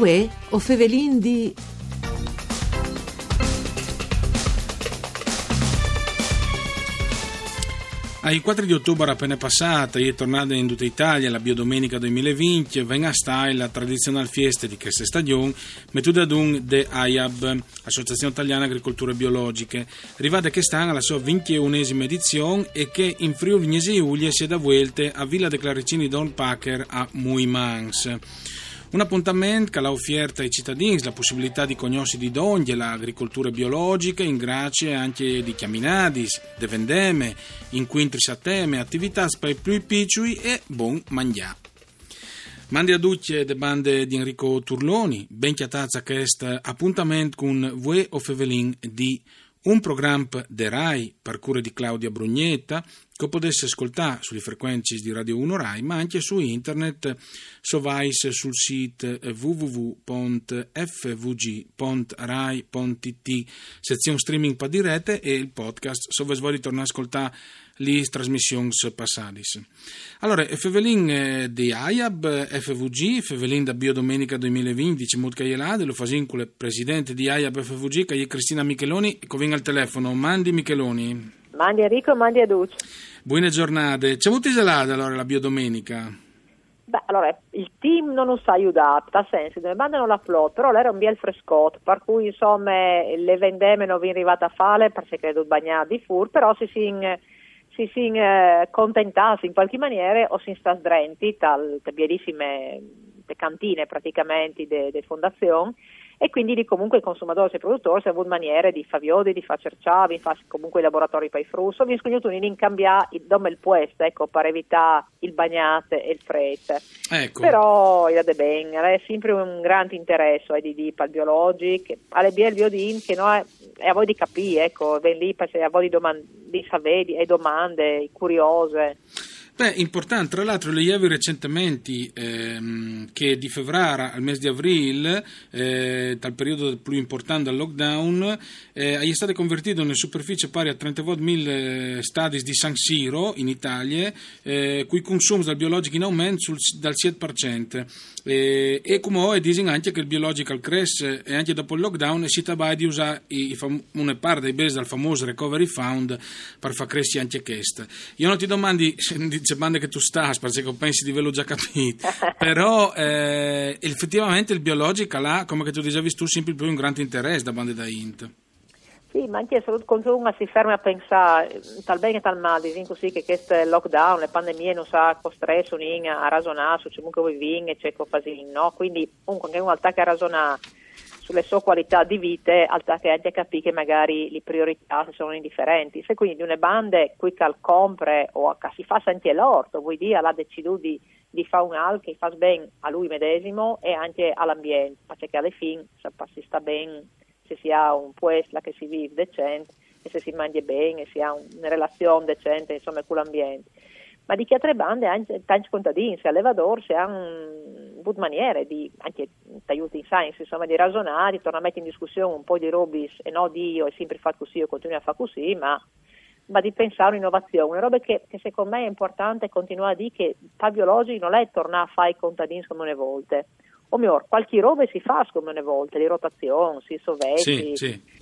Uè, o Fevelin di... Ai 4 di ottobre appena passata è tornata in tutta Italia la Biodomenica 2020 venga a stare la tradizionale fiesta di questa stagione mettuta ad un de AIAB, Associazione Italiana Agricolture Biologiche, arrivata quest'anno alla sua 21esima edizione e che in Friuli Vignesi Giulia si è da vuelte a Villa de Claricini Don Packer a Muimans. Un appuntamento che ha offerto ai cittadini la possibilità di conoscere di donde l'agricoltura biologica in grazie anche di chiaminadis, de vendeme, inquintris a teme, attività per più piccoli e buon mangià. Mandi a duce de bande di Enrico Turloni, ben chiatazza questo appuntamento con Vue o Fevelin di un programma de RAI per di Claudia Brugnetta che potesse ascoltare sulle frequenze di Radio 1 RAI ma anche su internet sovais sul sito www.fvg.rai.it sezione streaming per dirette e il podcast se vuoi tornare a ascoltare le trasmissioni passate. Allora, Fevelin eh, di AIAB, FVG, Fevelin da Biodomenica 2020, Mutka Ielade, lo fasincule presidente di AIAB FVG, che è Cristina Micheloni, che viene al telefono. Mandi Micheloni. Mandi Enrico, mandi a Duce. Buone giornate. C'è avuto isolata allora la Biodomenica? Beh, allora, il team non us ha aiutato, nel senso, ne mandano la flotta, però l'era un bel frescotto, per cui insomma le vendeme non vi arrivate a fare perché credo bagnare di fur, però si si si si eh, contentasse in qualche maniera o si sta sdrenti tal bellissime cantine praticamente di fondazione e quindi di comunque il consumatore e il produttore ha avuto maniere di faviodi, di far cerciavi, di fare comunque i laboratori per i frusso, vi scognuto in cambiare il dome il puesto, ecco, per evitare il bagnate e il freddo. Ecco. Però il de ben, è sempre un grande interesse ai di, di al biologico, alle biel biodin che noi è a voi di capire, ecco, ben lì a voi di, domande, di sapere, e domande curiose. Beh, importante, tra l'altro leggevo recentemente ehm, che di febbraio al mese di aprile, eh, dal periodo più importante del lockdown, eh, è stato convertito in superficie pari a 30.000 stadi di San Siro in Italia, eh, cui consumi del biologico in aumento sul, dal 7%. Eh, e come ho dicono anche che il biological cresce e anche dopo il lockdown si tratta di usare i, fam- una parte dei base dal famoso recovery fund per far crescere anche questo. Io non ti domandi dice bande che tu stai, perché pensi di averlo già capito, però eh, effettivamente il biological ha, come che tu dicevi tu, sempre più un grande interesse da bande da Int. Sì, ma anche se quando uno si ferma a pensare tal bene e tal male, così che questo lockdown, le pandemie non sa costretto a ragionare su comunque vuoi vince, c'è così, no? Quindi comunque anche una realtà che ragiona sulle sue qualità di vita, alta che anche capire che magari le priorità sono indifferenti. Se quindi una bande qui che compre o si fa sentire l'orto, vuol dire l'ha deciso di, di fare un al che fa bene a lui medesimo e anche all'ambiente, perché alla fine si sta bene se si ha un puesto che si vive decente e se si mangia bene e si ha una relazione decente insomma con l'ambiente. Ma di che altre bande anche tanti contadini, se allevador, se hanno avuto maniere di, anche aiuti in science, insomma, di ragionare, di tornare a mettere in discussione un po' di robis e no di io e sempre fatto così, io continuo a fare così, ma ma di pensare un'innovazione, una roba che, che, secondo me è importante continuare a dire che il biologico non è tornare a fare i contadini come una volta, o meglio, qualche roba si fa come una volta, di rotazione, si sovetti, sì, sì.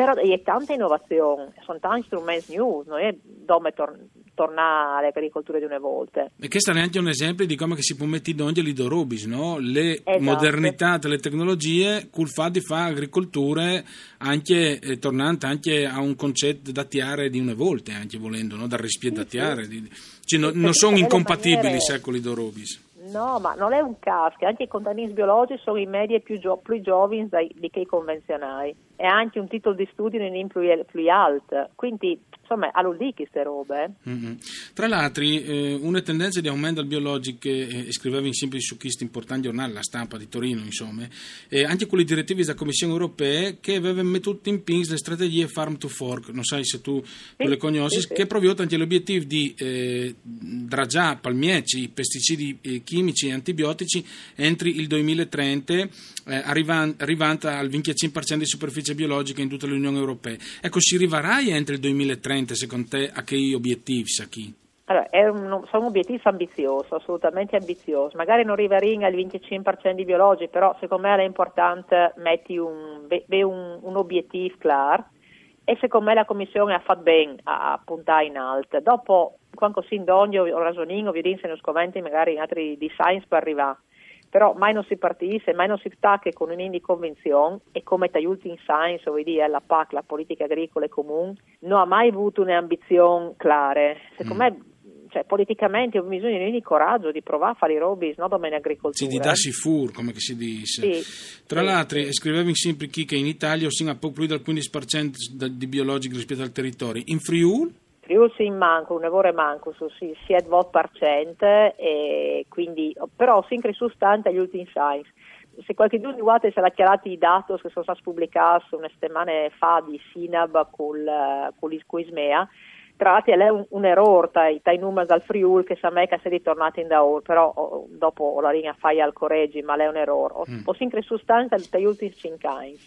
Però è tanta innovazione, sono tanti strumenti nuovi, non è dove tor- tornare all'agricoltura di una volta. E questo è anche un esempio di come si può mettere in ogni lidorobis, no? le esatto. modernità delle tecnologie, col fatto di fare agricoltura anche eh, tornante anche a un concetto da tiare di una volta, anche volendo, no? da rispiedattiare. Sì, sì. Cioè, no, non sono incompatibili maniere... secoli d'orobis. No, ma non è un caso che anche i contadini biologici sono in media più, gio- più giovani di che i convenzionali e anche un titolo di studio in più, più alto. Quindi insomma all'udì queste robe. Mm-hmm. Tra l'altro, eh, una tendenza di aumento del biologico che eh, scriveva in sempre su questo importante giornale, la stampa di Torino, insomma, e anche con le direttive della Commissione europea che avevano messo in pins le strategie farm to fork, non sai se tu sì, le conosci, sì, sì. che proprio anche l'obiettivo di eh, draggiare palmieci, pesticidi eh, chimici e antibiotici entro il 2030, eh, arrivando, arrivando al 25% di superficie biologica in tutta l'Unione Europea. Ecco, si arriverà entro il 2030 secondo te a che obiettivi sa chi? Allora, un, sono obiettivi ambiziosi, assolutamente ambiziosi. Magari non arriveremo al 25% di biologi, però secondo me è importante mettere un, un, un obiettivo chiaro e secondo me la Commissione ha fatto bene a puntare in alto. Dopo, quando si indogno o rasoningo, vi dicono scomenti magari in altri design per arrivare. Però mai non si partisse, mai non si stacca con un'indi convenzione e come tagliuti in science, o dire la PAC, la politica agricola comune, non ha mai avuto un'ambizione clara. Secondo mm. me cioè, politicamente ho bisogno di coraggio di provare a fare i robis, non come in agricoltura. Sì, di darsi fur, come si dice. Sì. Tra sì. l'altro, scrivevi sempre chi che in Italia si poco più del 15% di biologico rispetto al territorio. In Friuli? Friuli sì, manco, un lavoro manco, su, sì, si è 2%, e quindi, però si incre sustante agli ultimi science se qualche giorno guarda se l'ha chiarato i dati che sono stati pubblicati una settimana fa di Sinab con, con l'Ismea tra l'altro è un, un errore dai, dai numeri dal Friul che sa me che si è ritornato in Daur, però oh, dopo la linea fai al correggi, ma è un errore. Ho, mm. ho sempre sostanza dagli ultimi 5 anni.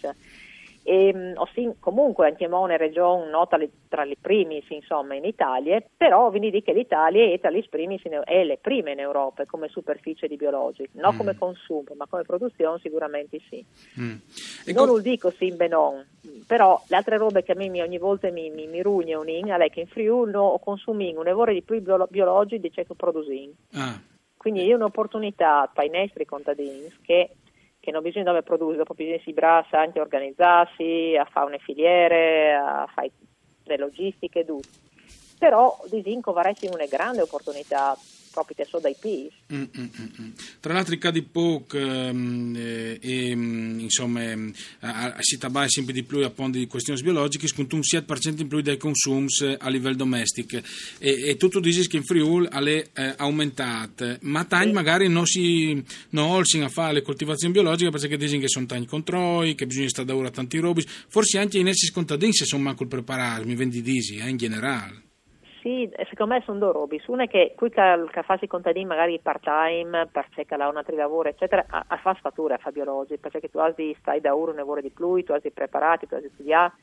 E, ehm, Ossin, comunque anche una regione nota tra le prime insomma, in Italia, però vi dico che l'Italia è tra le prime, è le prime in Europa come superficie di biologici, non mm. come consumo, ma come produzione sicuramente sì. Mm. Non lo dico sì, non, però le altre robe che a me ogni volta mi, mi, mi rugnano è che in Friuli no, consumiamo un lavoro di più biologici di ciò che produciamo. Ah. Quindi è un'opportunità per i nostri contadini che che non bisogna dove produrre, dopo bisogna si brassa anche a organizzarsi, a fare una filiere, a fare le logistiche, tutto. Però disinco varesti una grande opportunità proprio solo dai PIS. Mm, mm, mm, mm. Tra l'altro i cadi POC ehm, eh, e insomma eh, si trabalha sempre di più a ponte di questioni biologiche con un 7% in più dei consumi a livello domestico e, e tutto dice che in Friuli è eh, aumentato ma tagli sì. magari non si non olsino a fare le coltivazioni biologiche perché dicono che sono tagli controlli che bisogna stare da ora tanti robi forse anche in essi contadini se sono manco preparati mi vendi disi eh, in generale sì, secondo me sono due robe. Una è che qui che, che fa i contadini magari part time per cercare un altro lavoro, eccetera, a, a fare fattura a fare biologi, perché tu hai stai da ora un lavoro di più, tu hai preparati, tu hai studiato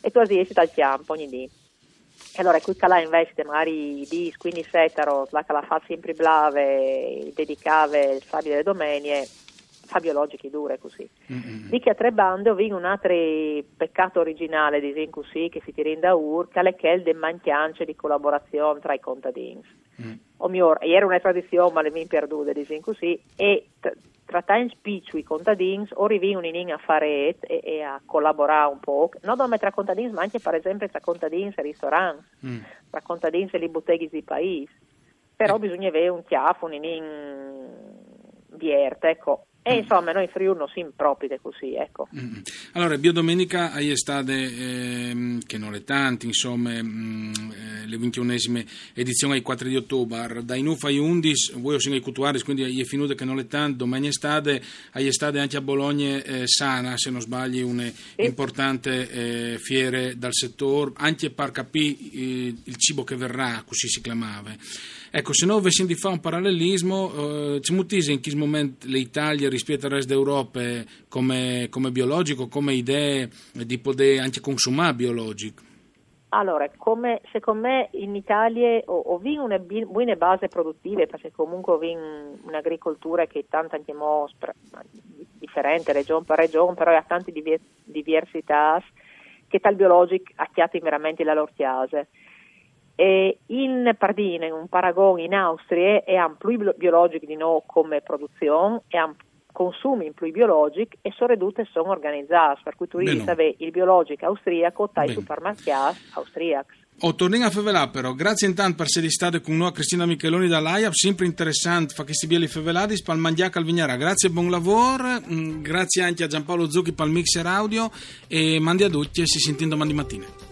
e tu hai esci dal campo ogni dì. E allora qui la investe magari di 15 ettaro, la che la fa sempre brave, dedicave il sabato e le domeniche, fa biologiche dure così. Mm-hmm. Di che a tre bande ho un altro peccato originale, disegno così, che si tira in da ur, che è il mancanza di collaborazione tra i contadini. Mm. O mio, ieri una tradizione, ma le mi perdute, disegno così, e t- tra tanti spicci contadini, o rivivono in a fare e, e, a collaborare un po', non solo tra contadini, ma anche per esempio tra contadini e ristoranti, mm. tra contadini e le botteghe di paese. Però mm. bisogna avere un chiaffo, un in vierte, ecco, e insomma noi Friuli non siamo proprio così, ecco. Mm. Allora, Biodomenica hai estate, eh, che non è tanti, insomma, mm, eh, le 21esime edizioni ai 4 di ottobre, dai Nufa ai 11, voi siete ai Cutuaris, quindi hai finito che non è tanto, domani estate, hai estate anche a Bologna eh, Sana, se non sbagli, un'importante sì. Eh, fiere dal settore, anche per capire eh, il cibo che verrà, così si chiamava. Ecco, se noi avessimo di fare un parallelismo, eh, ci muttisi in che momento l'Italia rispetto al resto d'Europa come, come biologico, come idee di poter anche consumare biologico? Allora, come, secondo me in Italia ho, ho una buone basi produttive perché comunque ho un'agricoltura che è tanto anche mo, differente regione per regione, però ha tante diversità che tal biologico acchiati veramente la loro chiesa. E in Pardine, un paragone in Austria, è un più biologico di noi come produzione, è un consumi in più biologici e sono ridotte sono organizzate, per cui tu devi il biologico austriaco dai supermercati austriaci. Oh, torniamo a Fevelà però, grazie intanto per essere state con noi Cristina Micheloni dall'AIAP, sempre interessante fa che si bieli Feveladi, spal mangiaca al Vignara, grazie e buon lavoro, mm, grazie anche a Giampaolo Zucchi per il mixer audio. E mandi a tutti e si sentiamo domani mattina.